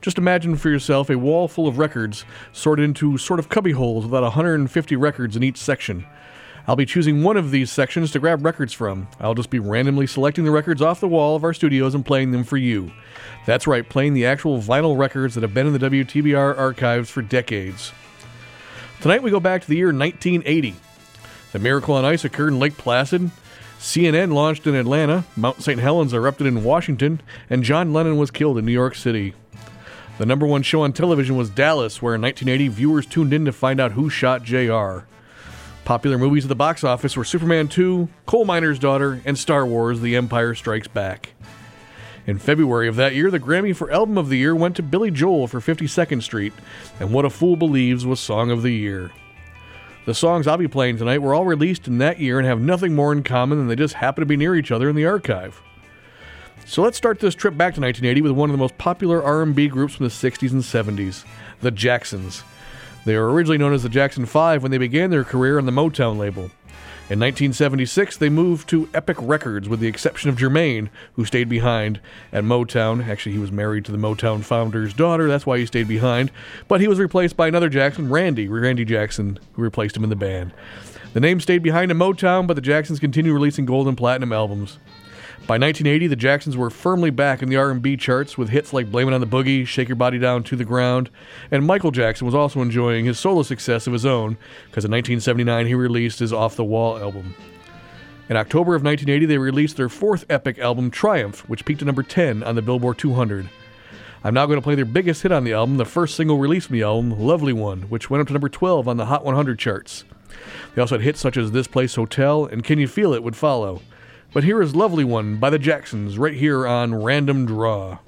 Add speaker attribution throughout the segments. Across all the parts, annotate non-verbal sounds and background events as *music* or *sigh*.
Speaker 1: Just imagine for yourself a wall full of records sorted into sort of cubby holes with about 150 records in each section. I'll be choosing one of these sections to grab records from. I'll just be randomly selecting the records off the wall of our studios and playing them for you. That's right, playing the actual vinyl records that have been in the WTBR archives for decades. Tonight we go back to the year 1980. The Miracle on Ice occurred in Lake Placid. CNN launched in Atlanta, Mount St. Helens erupted in Washington, and John Lennon was killed in New York City. The number one show on television was Dallas, where in 1980 viewers tuned in to find out who shot JR. Popular movies at the box office were Superman 2, Coal Miner's Daughter, and Star Wars The Empire Strikes Back. In February of that year, the Grammy for Album of the Year went to Billy Joel for 52nd Street, and What a Fool Believes was Song of the Year. The songs I'll be playing tonight were all released in that year and have nothing more in common than they just happen to be near each other in the archive. So let's start this trip back to 1980 with one of the most popular R&B groups from the 60s and 70s, the Jacksons. They were originally known as the Jackson 5 when they began their career on the Motown label. In 1976, they moved to Epic Records with the exception of Jermaine, who stayed behind at Motown. Actually, he was married to the Motown founder's daughter, that's why he stayed behind. But he was replaced by another Jackson, Randy, Randy Jackson, who replaced him in the band. The name stayed behind in Motown, but the Jacksons continued releasing gold and platinum albums. By 1980, the Jacksons were firmly back in the R&B charts with hits like "Blame It on the Boogie," "Shake Your Body Down to the Ground," and Michael Jackson was also enjoying his solo success of his own because in 1979 he released his "Off the Wall" album. In October of 1980, they released their fourth epic album, Triumph, which peaked at number 10 on the Billboard 200. I'm now going to play their biggest hit on the album, the first single released from the album, Lovely One, which went up to number 12 on the Hot 100 charts. They also had hits such as This Place Hotel and Can You Feel It would follow. But here is Lovely One by the Jacksons right here on Random Draw.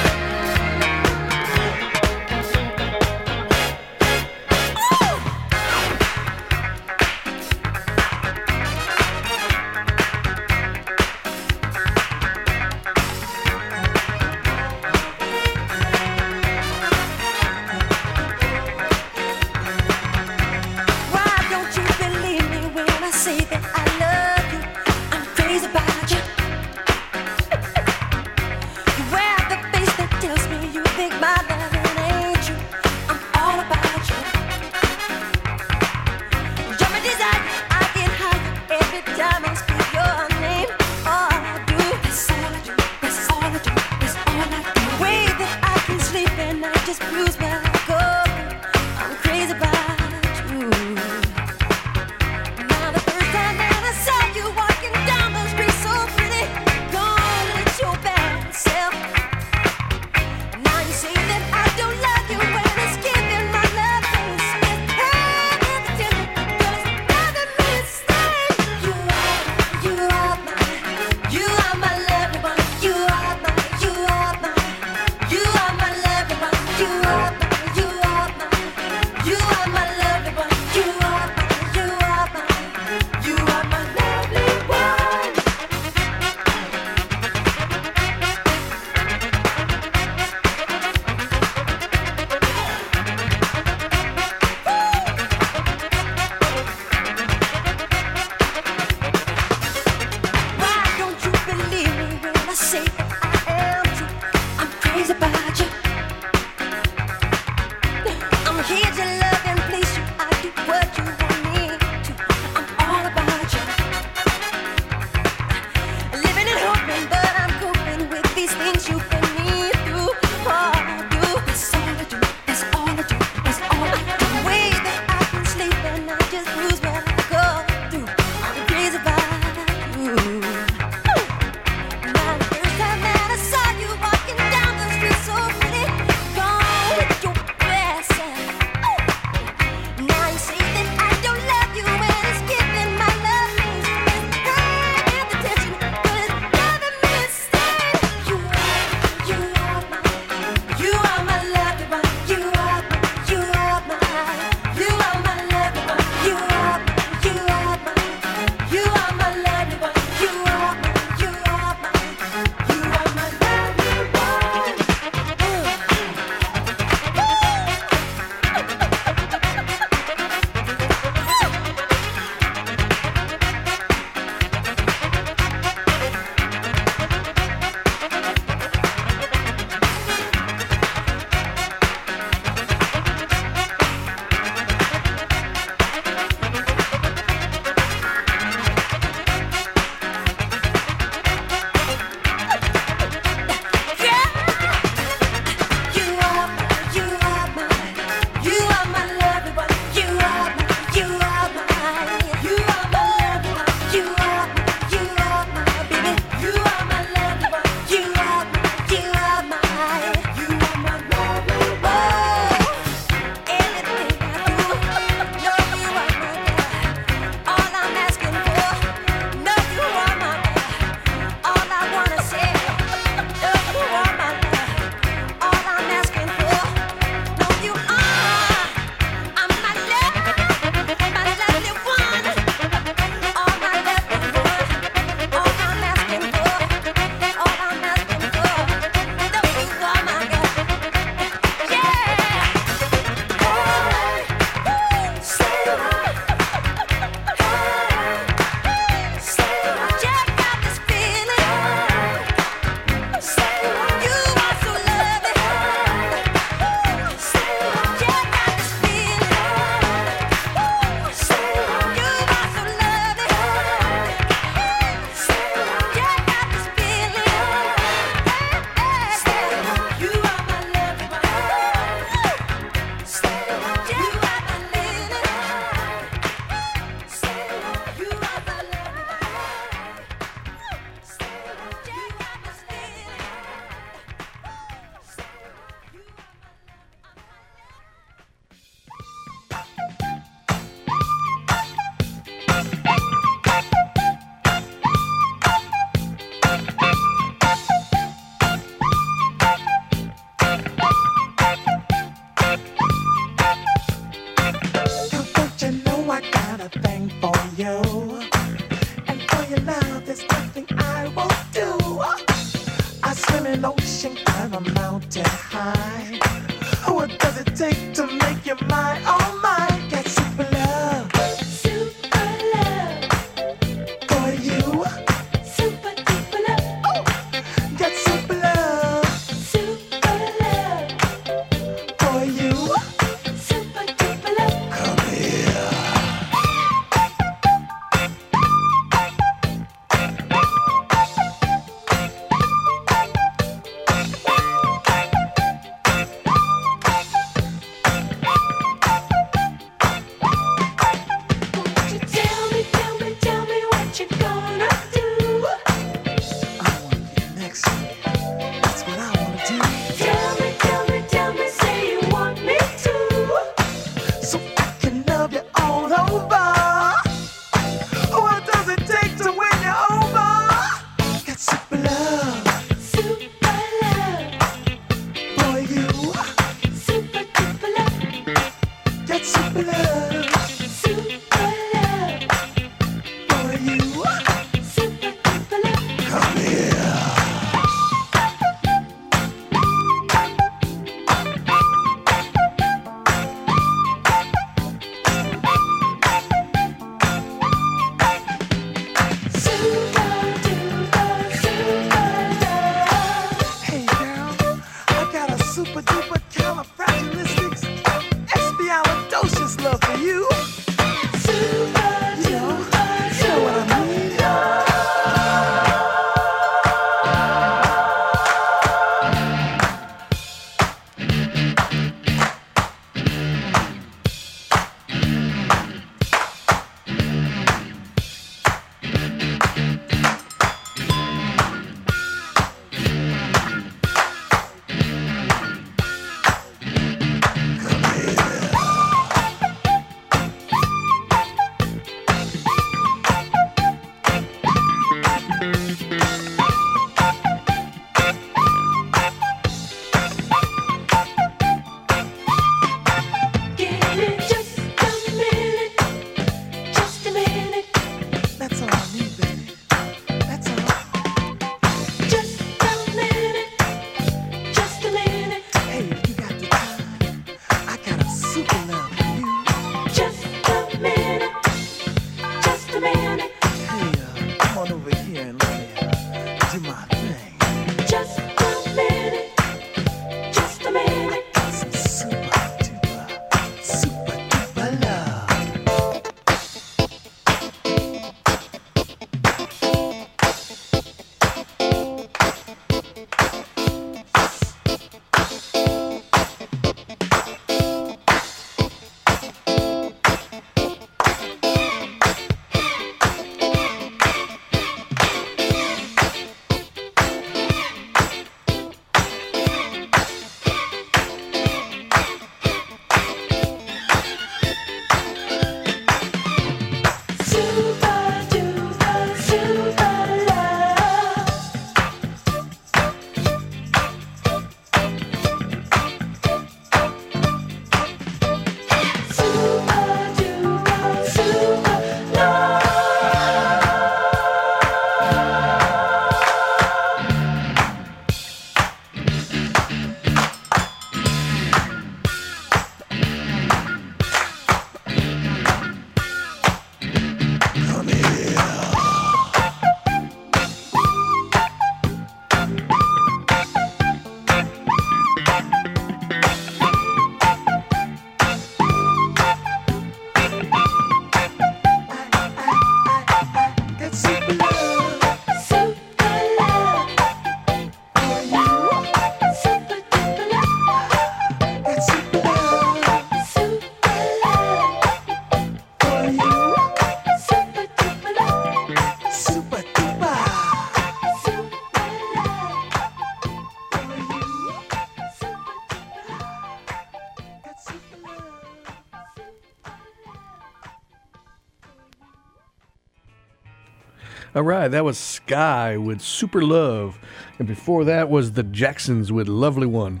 Speaker 1: All right, that was Skyy with Super Love. And before that was the Jacksons with Lovely One.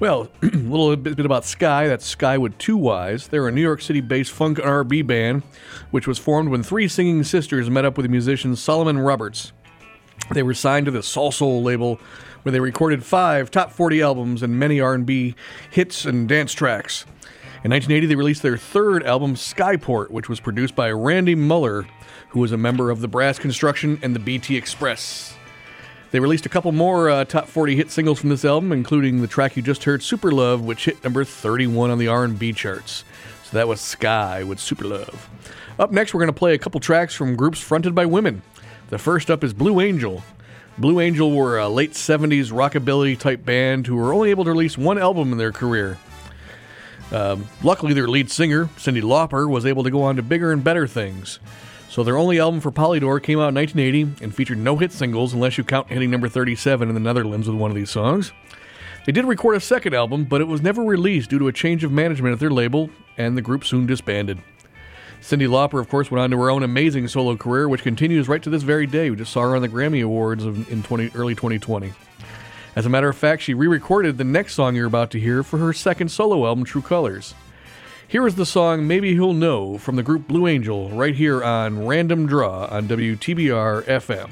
Speaker 1: Well, *clears throat* a little bit about Skyy. That's Skyy with two Y's. They're a New York City based funk R&B band, which was formed when three singing sisters met up with musician Solomon Roberts.
Speaker 2: They were signed to the Salsoul label, where they recorded five top 40 albums and many R&B hits and dance tracks. In 1980, they released their third album, Skyyport, which was produced by Randy Muller, who was a member of the Brass Construction and the BT Express. They released a couple more uh, top 40 hit singles from this album, including the track you just heard, "Super Love," which hit number 31 on the R&B charts. So that was Skyy with "Super Love." Up next, we're going to play a couple tracks from groups fronted by women. The first up is Blue Angel. Blue Angel were a late 70s rockabilly type band who were only able to release one album in their career. Um, luckily, their lead singer, Cyndi Lauper, was able to go on to bigger and better things. So their only album for Polydor came out in 1980 and featured no hit singles unless you count hitting number 37 in the Netherlands with one of these songs. They did record a second album, but it was never released due to a change of management at their label, and the group soon disbanded. Cyndi Lauper, of course, went on to her own amazing solo career, which continues right to this very day. We just saw her on the Grammy Awards in 20, early 2020. As a matter of fact, she re recorded the next song you're about to hear for her second solo album, True Colors. Here is the song Maybe He'll Know from the group Blue Angel right here on Random Draw on WTBR FM.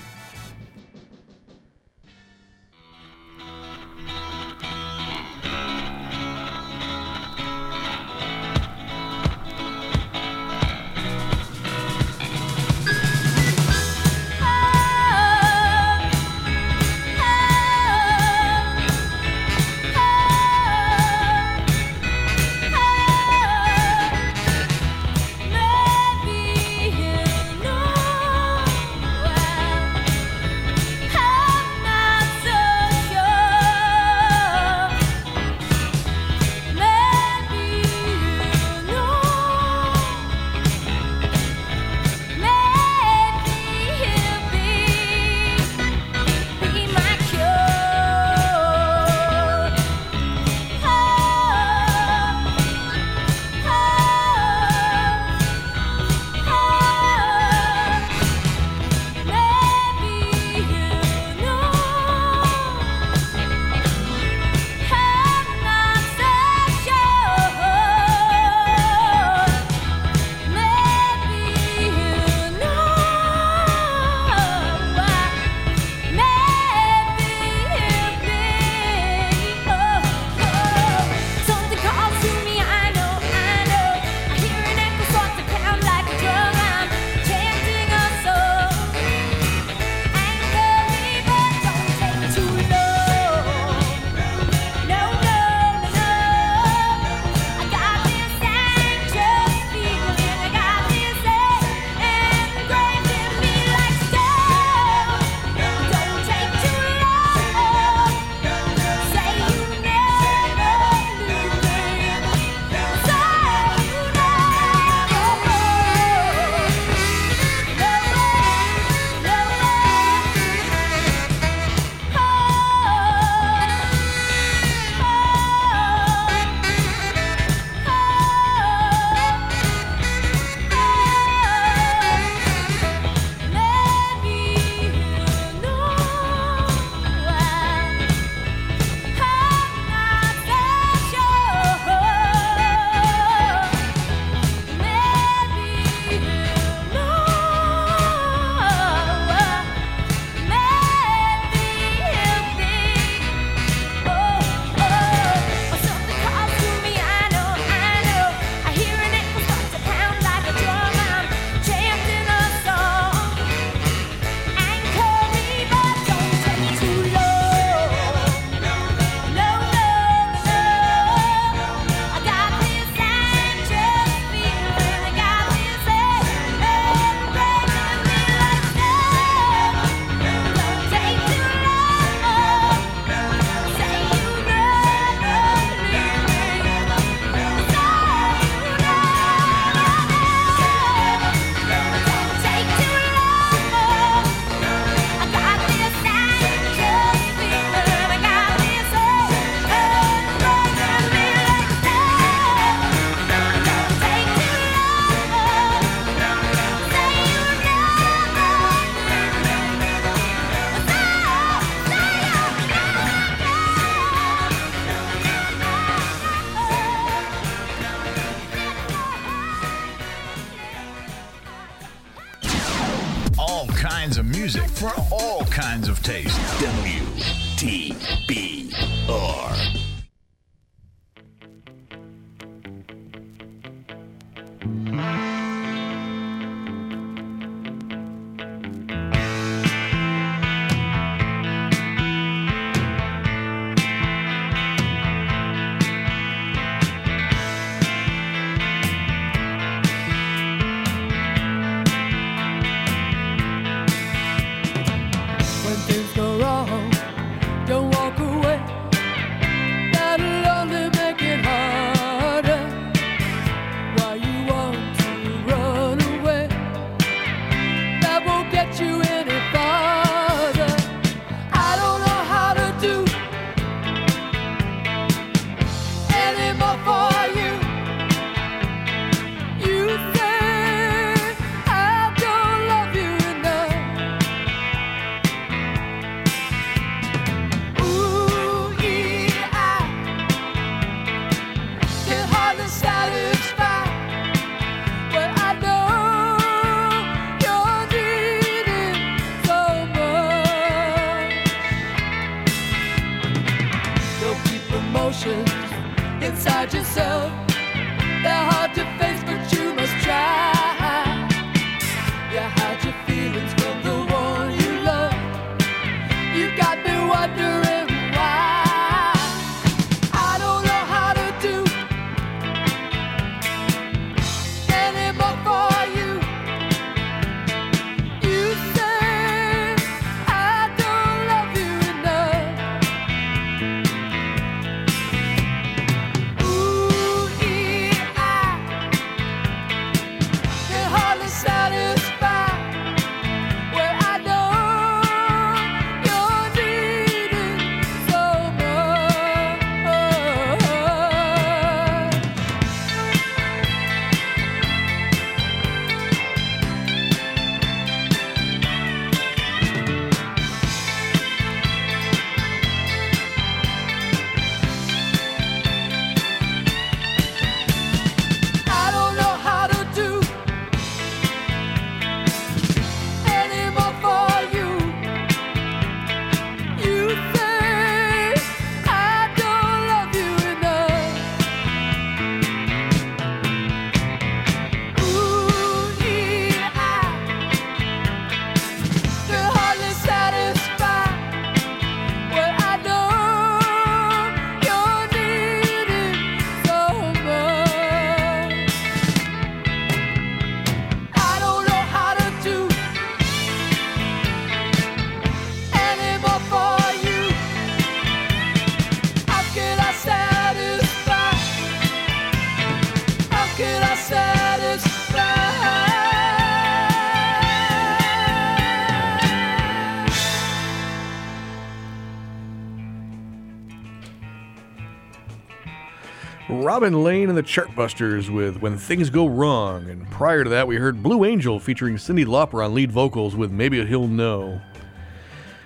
Speaker 1: Robin Lane and the Chartbusters with When Things Go Wrong. And prior to that, we heard Blue Angel featuring Cyndi Lauper on lead vocals with Maybe He'll Know.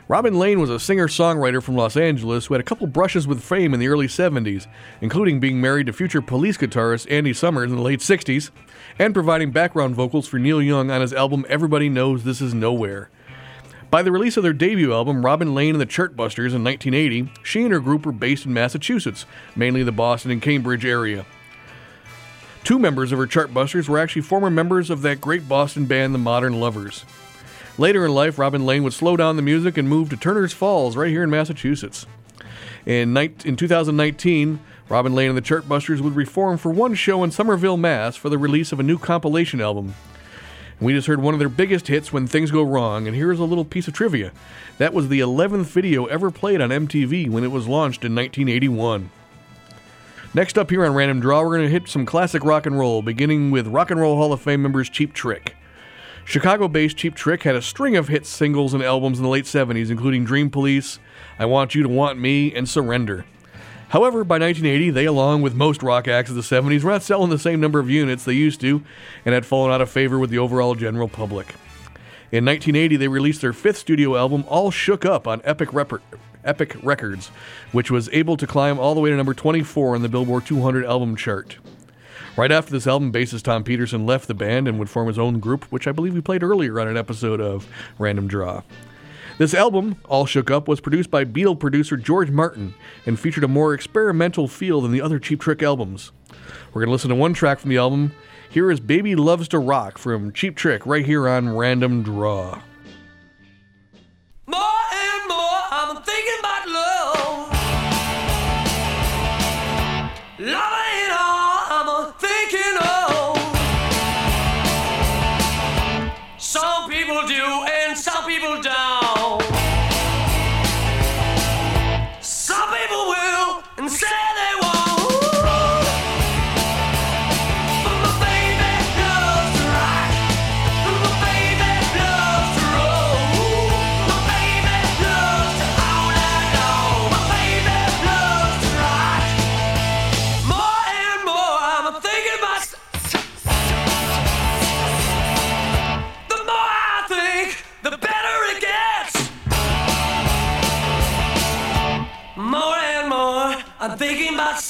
Speaker 1: Robin Lane was a singer songwriter from Los Angeles who had a couple brushes with fame in the early 70s, including being married to future police guitarist Andy Summers in the late 60s, and providing background vocals for Neil Young on his album Everybody Knows This Is Nowhere. By the release of their debut album, Robin Lane and the Chartbusters in 1980, she and her group were based in Massachusetts, mainly the Boston and Cambridge area. Two members of her Chartbusters were actually former members of that great Boston band, the Modern Lovers. Later in life, Robin Lane would slow down the music and move to Turner's Falls, right here in Massachusetts. In, in 2019, Robin Lane and the Chartbusters would reform for one show in Somerville, Mass. for the release of a new compilation album. We just heard one of their biggest hits, When Things Go Wrong, and here's a little piece of trivia. That was the 11th video ever played on MTV when it was launched in 1981. Next up here on Random Draw, we're going to hit some classic rock and roll, beginning with Rock and Roll Hall of Fame members Cheap Trick. Chicago based Cheap Trick had a string of hit singles and albums in the late 70s, including Dream Police, I Want You to Want Me, and Surrender. However, by 1980, they, along with most rock acts of the 70s, were not selling the same number of units they used to and had fallen out of favor with the overall general public. In 1980, they released their fifth studio album, All Shook Up, on Epic, Rep- Epic Records, which was able to climb all the way to number 24 on the Billboard 200 album chart. Right after this album, bassist Tom Petersson left the band and would form his own group, which I believe we played earlier on an episode of Random Draw. This album, All Shook Up, was produced by Beatle producer George Martin and featured a more experimental feel than the other Cheap Trick albums. We're going to listen to one track from the album. Here is Baby Loves to Rock from Cheap Trick right here on Random Draw.
Speaker 3: More and more, I'm thinking about love. I'm thinking about.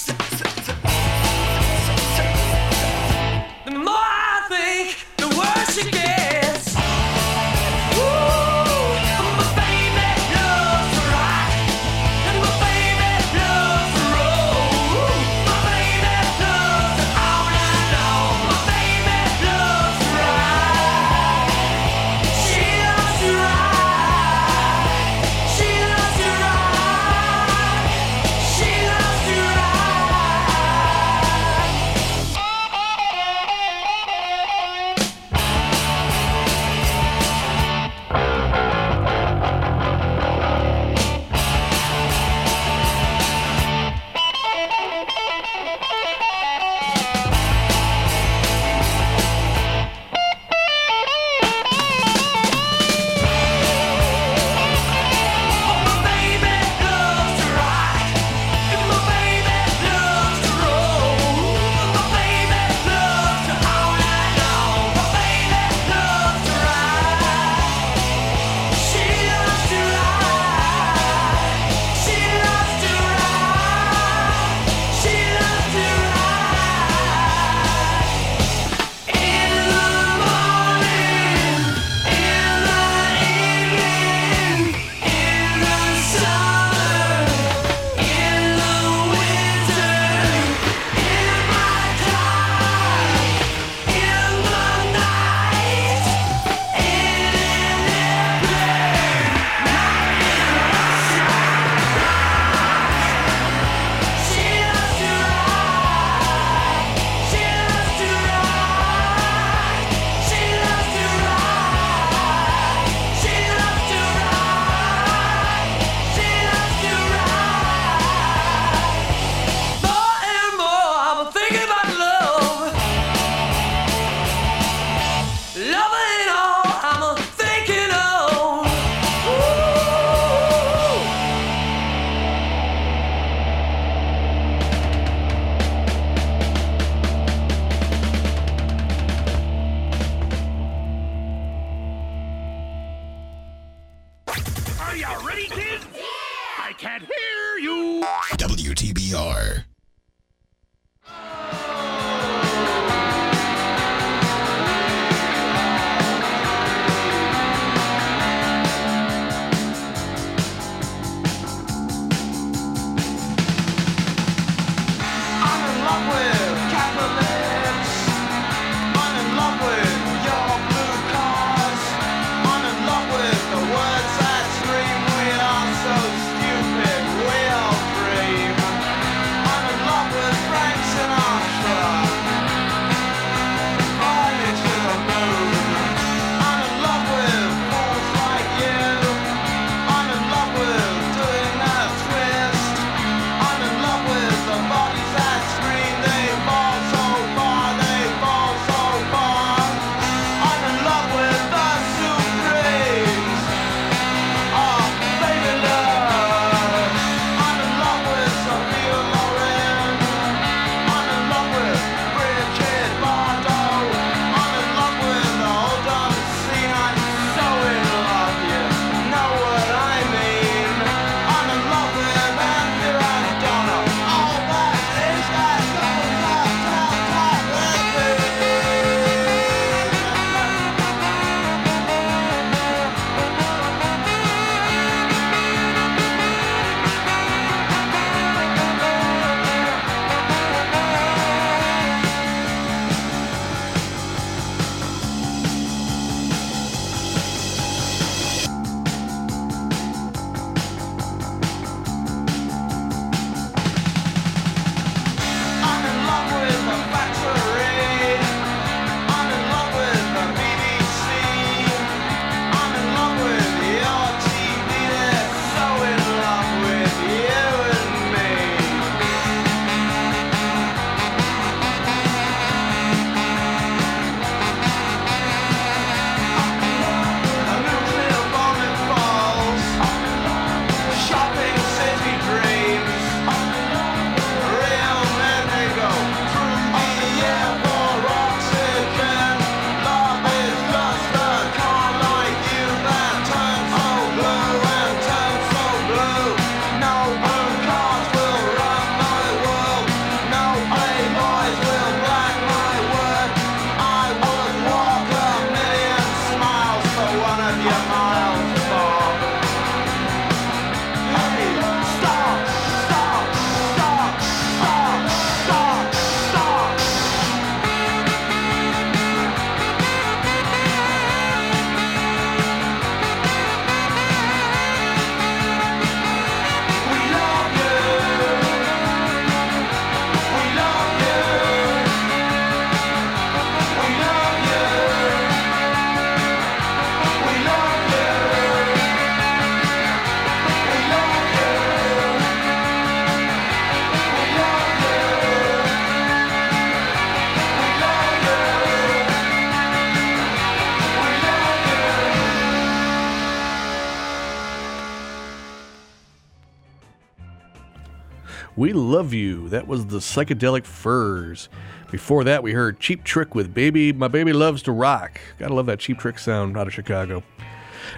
Speaker 1: We Love You. That was the Psychedelic Furs. Before that, we heard Cheap Trick with Baby, My Baby Loves to Rock. Gotta love that Cheap Trick sound out of Chicago.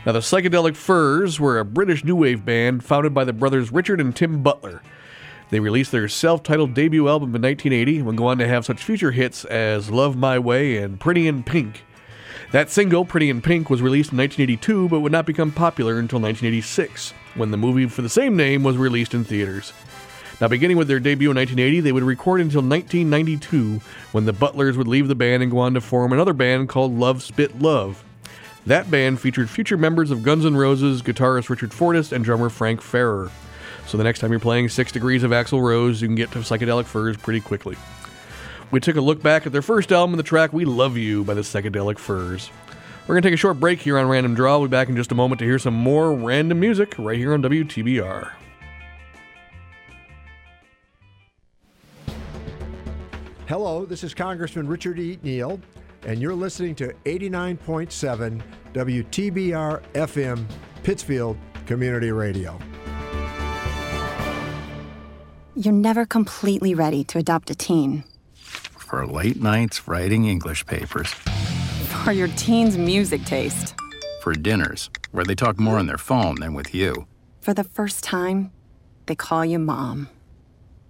Speaker 1: Now, the Psychedelic Furs were a British new wave band founded by the brothers Richard and Tim Butler. They released their self titled debut album in 1980 and go on to have such future hits as Love My Way and Pretty in Pink. That single, Pretty in Pink, was released in 1982 but would not become popular until 1986, when the movie for the same name was released in theaters. Now, beginning with their debut in 1980, they would record until 1992, when the Butlers would leave the band and go on to form another band called Love Spit Love. That band featured future members of Guns N' Roses, guitarist Richard Fortus, and drummer Frank Ferrer. So the next time you're playing Six Degrees of Axl Rose, you can get to Psychedelic Furs pretty quickly. We took a look back at their first album and the track We Love You by the Psychedelic Furs. We're going to take a short break here on Random Draw. We'll be back in just a moment to hear some more random music right here on WTBR.
Speaker 4: Hello, this is Congressman Richard E. Neal, and you're listening to 89.7 WTBR FM Pittsfield Community Radio.
Speaker 5: You're never completely ready to adopt a teen.
Speaker 6: For late nights writing English papers.
Speaker 5: For your teen's music taste.
Speaker 6: For dinners where they talk more on their phone than with you.
Speaker 5: For the first time, they call you mom.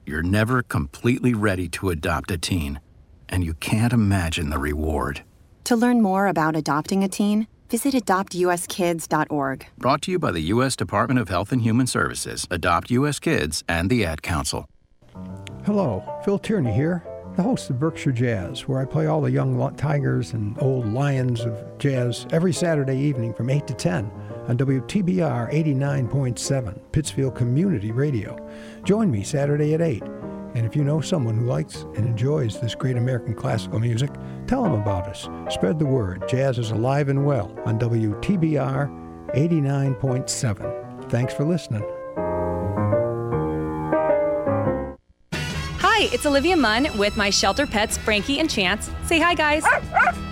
Speaker 6: You're never completely ready to adopt a teen. And you can't imagine the reward.
Speaker 5: To learn more about adopting a teen, visit adoptuskids.org.
Speaker 6: Brought to you by the U.S. Department of Health and Human Services, Adopt U.S. Kids, and the Ad Council.
Speaker 7: Hello, Phil Tierney here, the host of Berkshire Jazz, where I play all the young tigers and old lions of jazz every Saturday evening from 8 to 10 on WTBR 89.7, Pittsfield Community Radio. Join me Saturday at 8. And if you know someone who likes and enjoys this great American classical music, tell them about us. Spread the word. Jazz is alive and well on WTBR 89.7. Thanks for listening.
Speaker 8: Hi, it's Olivia Munn with my shelter pets, Frankie and Chance. Say hi, guys. *laughs*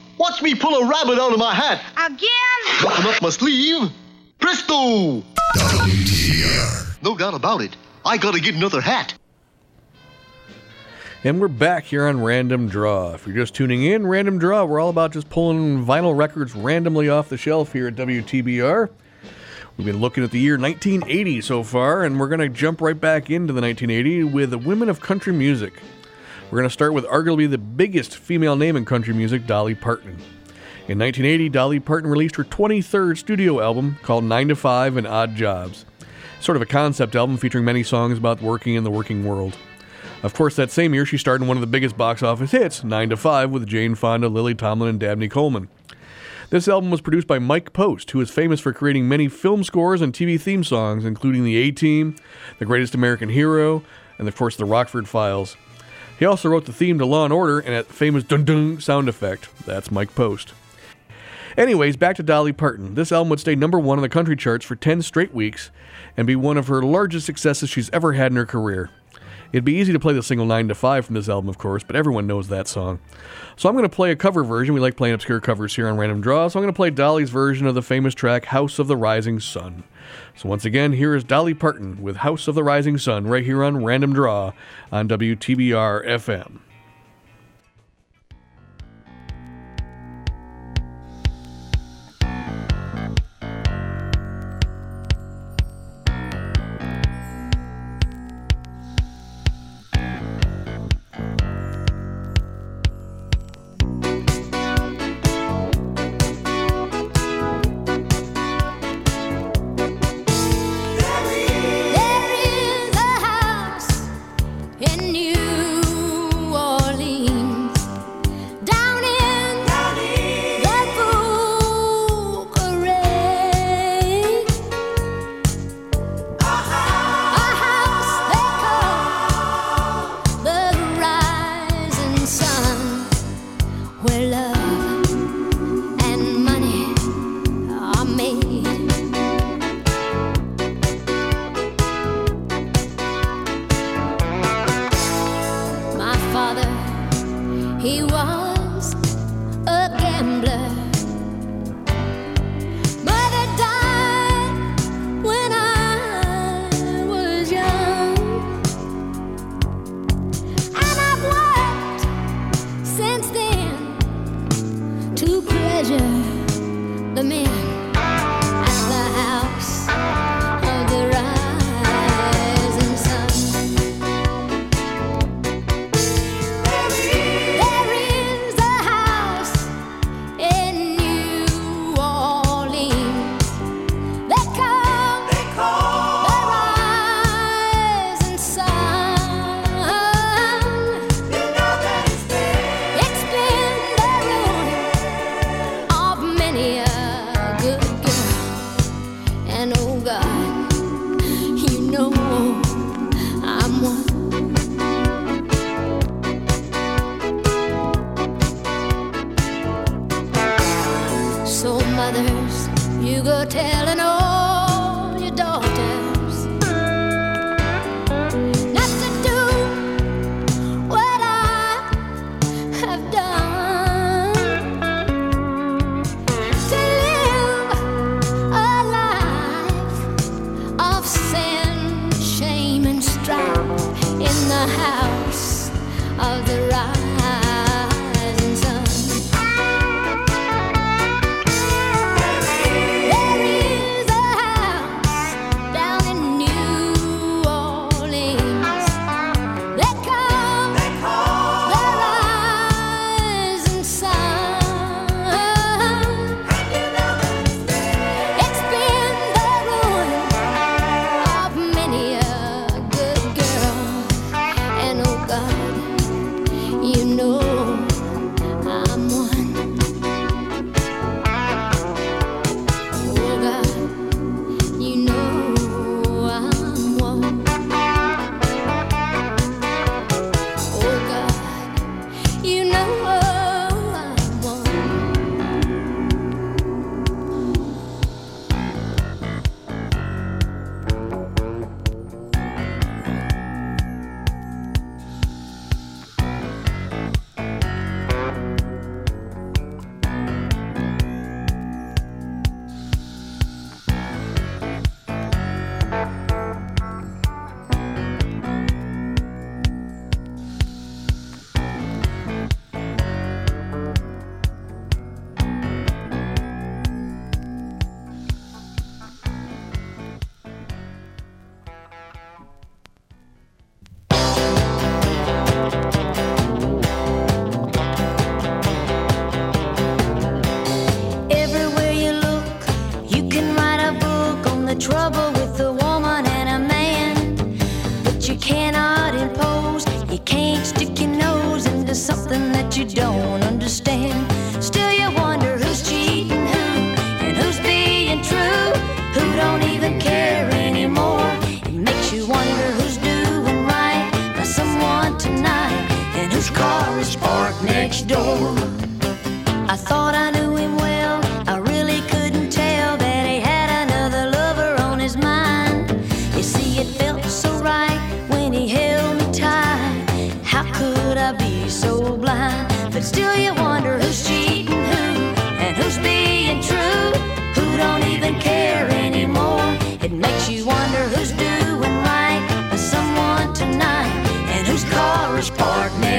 Speaker 9: watch me pull a rabbit out of my hat.
Speaker 10: again,
Speaker 9: Button up my sleeve. Presto! WTBR. No doubt about it. I gotta get another hat.
Speaker 1: And we're back here on Random Draw. If you're just tuning in, Random Draw, we're all about just pulling vinyl records randomly off the shelf here at WTBR. We've been looking at the year 1980 so far, and we're going to jump right back into the 1980 with the women of country music. We're going to start with arguably the biggest female name in country music, Dolly Parton. In 1980, Dolly Parton released her 23rd studio album called 9 to 5 and Odd Jobs. Sort of a concept album featuring many songs about working in the working world. Of course, that same year, she starred in one of the biggest box office hits, 9 to 5, with Jane Fonda, Lily Tomlin, and Dabney Coleman. This album was produced by Mike Post, who is famous for creating many film scores and TV theme songs, including The A Team, The Greatest American Hero, and of course, The Rockford Files. He also wrote the theme to Law and Order and that famous dun dun sound effect. That's Mike Post. Anyways, back to Dolly Parton. This album would stay number one on the country charts for 10 straight weeks and be one of her largest successes she's ever had in her career. It'd be easy to play the single 9 to 5 from this album, of course, but everyone knows that song. So I'm going to play a cover version. We like playing obscure covers here on Random Draw, so I'm going to play Dolly's version of the famous track House of the Rising Sun. So once again, here is Dolly Parton with House of the Rising Sun right here on Random Draw on WTBR FM.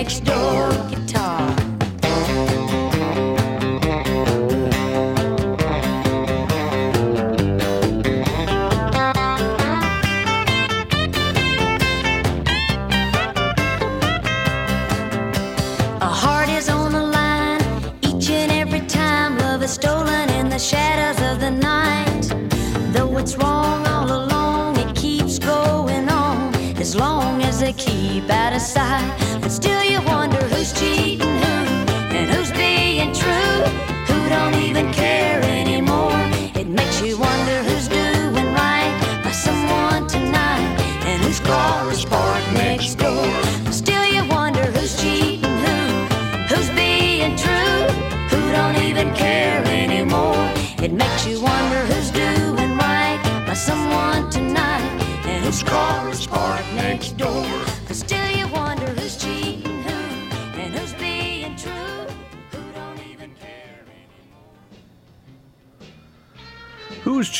Speaker 11: Next door.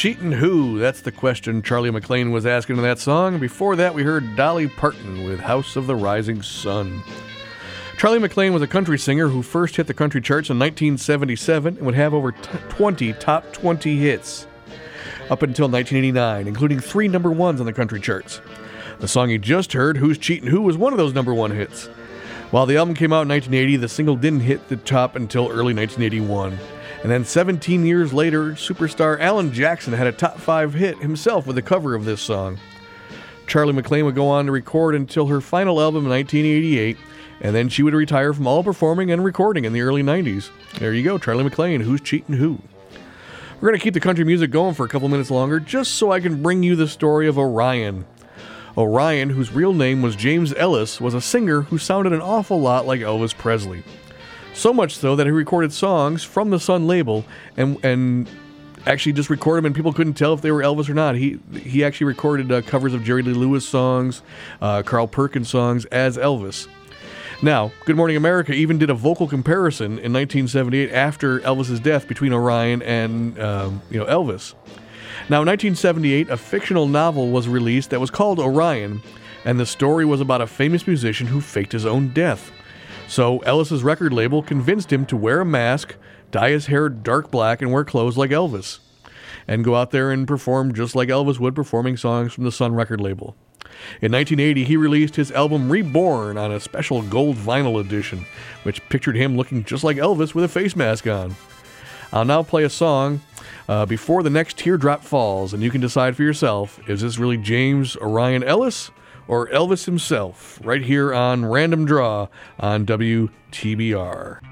Speaker 11: Cheating who?
Speaker 1: That's the question Charly McClain was asking in that song. Before that, we heard Dolly Parton with House of the Rising Sun. Charly McClain was a country singer who first hit the country charts in 1977 and would have over t- 20 top 20 hits up until 1989, including three number ones on the country charts. The song you just heard, Who's Cheatin' Who, was one of those number one hits. While the album came out in 1980, the single didn't hit the top until early 1981. And then 17 years later, superstar Alan Jackson had a top five hit himself with a cover of this song. Charly McClain would go on to record until her final album in 1988, and then she would retire from all performing and recording in the early 90s. There you go, Charly McClain, Who's cheating Who? We're going to keep the country music going for a couple minutes longer just so I can bring you the story of Orion. Orion, whose real name was James Ellis, was a singer who sounded an awful lot like Elvis Presley. So much so that he recorded songs from the Sun label and and actually just recorded them, and people couldn't tell if they were Elvis or not. He he actually recorded uh, covers of Jerry Lee Lewis songs, uh, Carl Perkins songs as Elvis. Now, Good Morning America even did a vocal comparison in 1978 after Elvis's death between Orion and um, you know Elvis. Now, in 1978, a fictional novel was released that was called Orion, and the story was about a famous musician who faked his own death. So, Ellis's record label convinced him to wear a mask, dye his hair dark black, and wear clothes like Elvis, and go out there and perform just like Elvis would, performing songs from the Sun record label. In 1980, he released his album Reborn on a special gold vinyl edition, which pictured him looking just like Elvis with a face mask on. I'll now play a song uh, before the next teardrop falls, and you can decide for yourself is this really James Orion Ellis or Elvis himself? Right here on Random Draw on WTBR.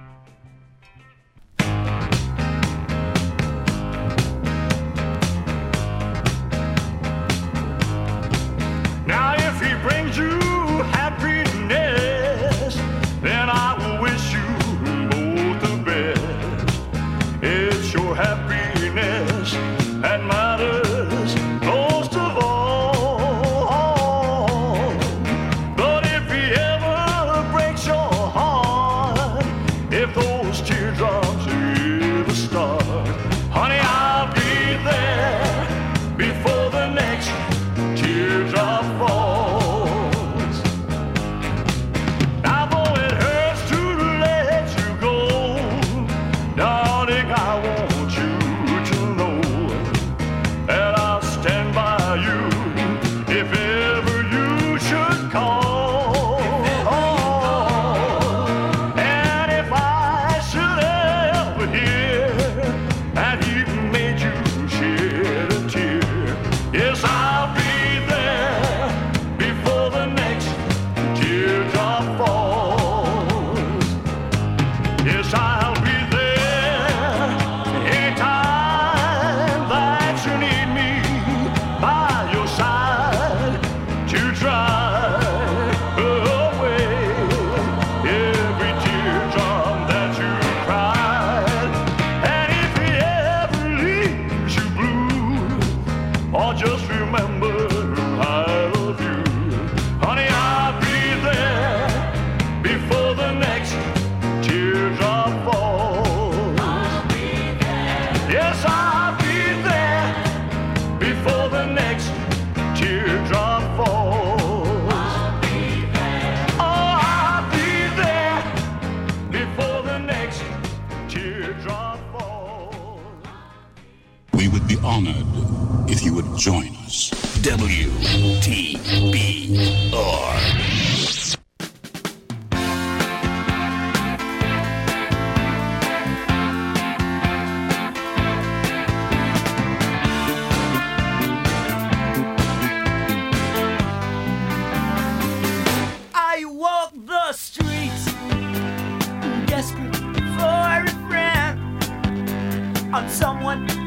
Speaker 3: On someone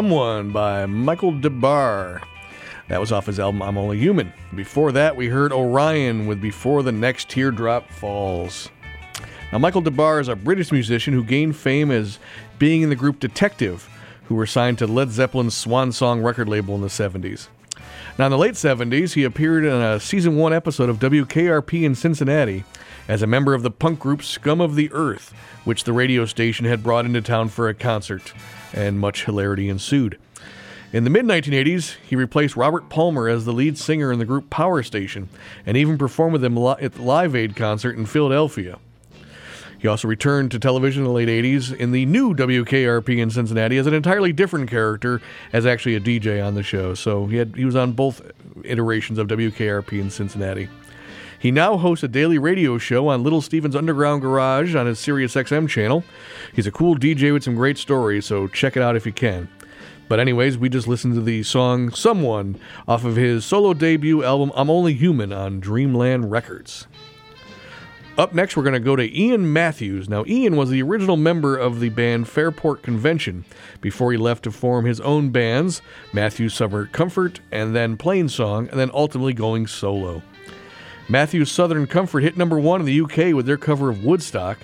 Speaker 3: Someone
Speaker 1: by Michael Des Barres. That was off his album I'm Only Human. Before that, we heard Orion with Before the Next Teardrop Falls. Now, Michael Des Barres is a British musician who gained fame as being in the group Detective, who were signed to Led Zeppelin's Swan Song record label in the 70s. Now, in the late 70s, he appeared in a season one episode of WKRP in Cincinnati as a member of the punk group Scum of the Earth, which the radio station had brought into town for a concert, and much hilarity ensued. In the mid 1980s, he replaced Robert Palmer as the lead singer in the group Power Station and even performed with them at the Live Aid concert in Philadelphia. He also returned to television in the late 80s in the new WKRP in Cincinnati as an entirely different character as actually a DJ on the show. So he had he was on both iterations of WKRP in Cincinnati. He now hosts a daily radio show on Little Steven's Underground Garage on his Sirius XM channel. He's a cool DJ with some great stories, so check it out if you can. But anyways, we just listened to the song Someone off of his solo debut album I'm Only Human on Dreamland Records. Up next, we're going to go to Ian Matthews. Now, Ian was the original member of the band Fairport Convention before he left to form his own bands, Matthews Southern Comfort and then Plainsong, and then ultimately going solo. Matthews Southern Comfort hit number one in the UK with their cover of Woodstock,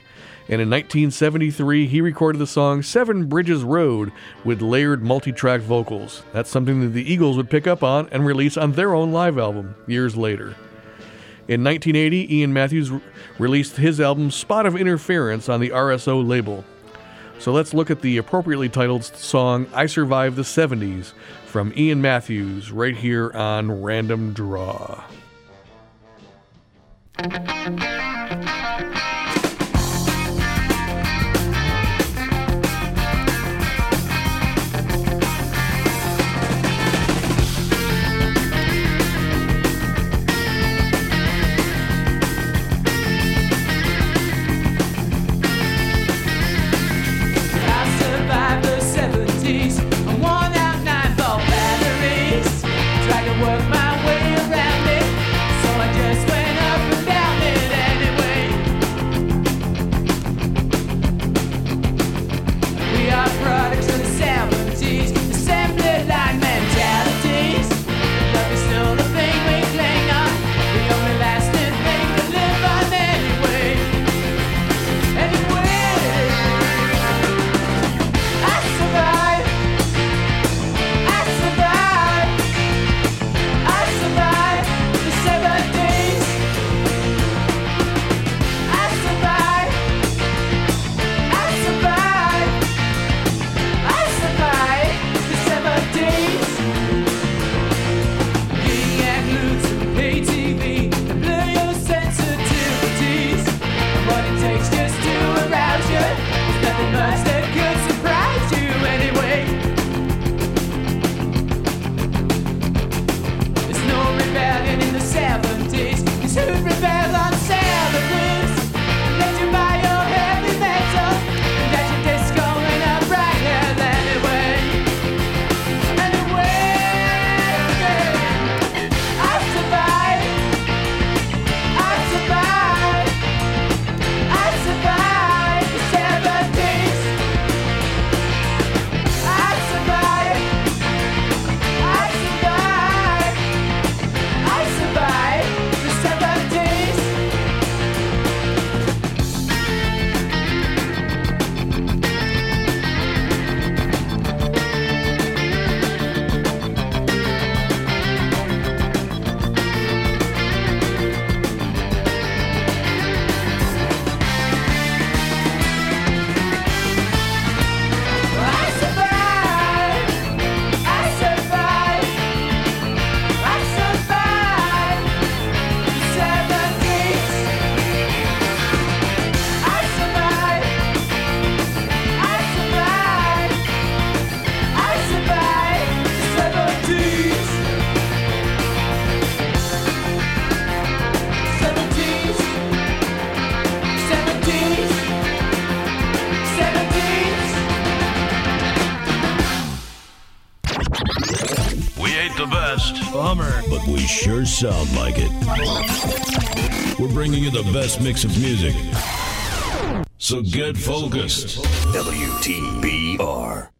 Speaker 1: and in 1973 he recorded the song Seven Bridges Road with layered multi track vocals. That's something that the Eagles would pick up on and release on their own live album years later. In 1980, Ian Matthews re- released his album Spot of Interference on the RSO label. So let's look at the appropriately titled song I Survived the 70s from Ian Matthews right here on Random Draw.
Speaker 3: I
Speaker 12: bummer. But we sure sound like it. We're bringing you the best mix of music. So get focused. WTBR.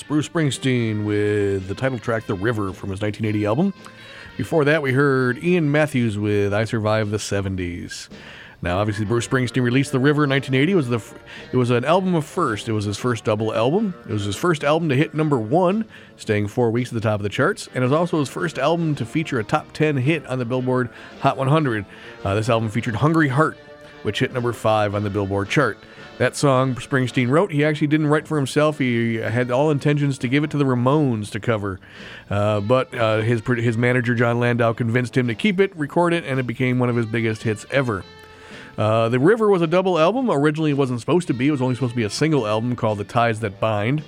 Speaker 1: Bruce Springsteen with the title track The River from his 1980 album. Before that, we heard Ian Matthews with I Survived the 70s. Now, obviously, Bruce Springsteen released The River in 1980. It was the it was an album of first. It was his first double album. It was his first album to hit number one, staying four weeks at the top of the charts, and it was also his first album to feature a top 10 hit on the Billboard Hot 100. Uh, this album featured "Hungry Heart," which hit number five on the Billboard chart. That song Springsteen wrote, he actually didn't write for himself. He had all intentions to give it to the Ramones to cover, uh, but uh, his his manager Jon Landau convinced him to keep it, record it, and it became one of his biggest hits ever. Uh, the River was a double album. Originally, it wasn't supposed to be. It was only supposed to be a single album called The Ties That Bind.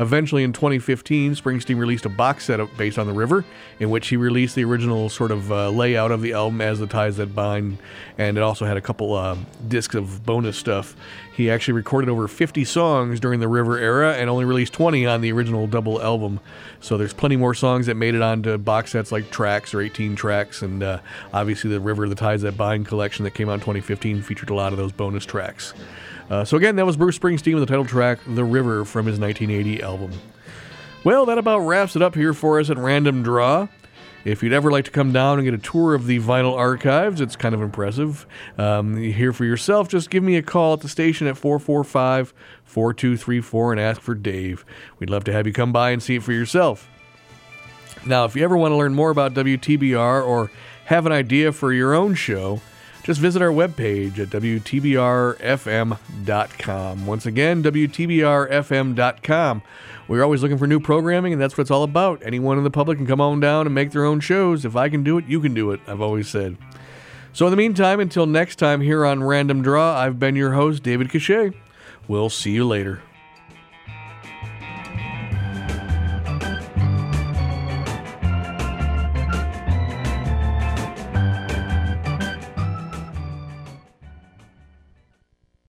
Speaker 1: Eventually, in 2015, Springsteen released a box set based on The River, in which he released the original sort of uh, layout of the album as The Ties That Bind, and it also had a couple uh, discs of bonus stuff. He actually recorded over 50 songs during the River era and only released 20 on the original double album. So there's plenty more songs that made it onto box sets like tracks or 18 tracks, and uh, obviously the River, The Ties That Bind collection that came out in 2015 featured a lot of those bonus tracks. Uh, so again, that was Bruce Springsteen with the title track "The River" from his 1980 album. Well, that about wraps it up here for us at Random Draw. If you'd ever like to come down and get a tour of the vinyl archives, it's kind of impressive. Um, here for yourself, just give me a call at the station at 445 4234 and ask for Dave. We'd love to have you come by and see it for yourself. Now, if you ever want to learn more about WTBR or have an idea for your own show, just visit our webpage at WTBRFM.com. Once again, WTBRFM.com. We're always looking for new programming, and that's what it's all about. Anyone in the public can come on down and make their own shows. If I can do it, you can do it, I've always said. So, in the meantime, until next time here on Random Draw, I've been your host, David Cachet. We'll see you later.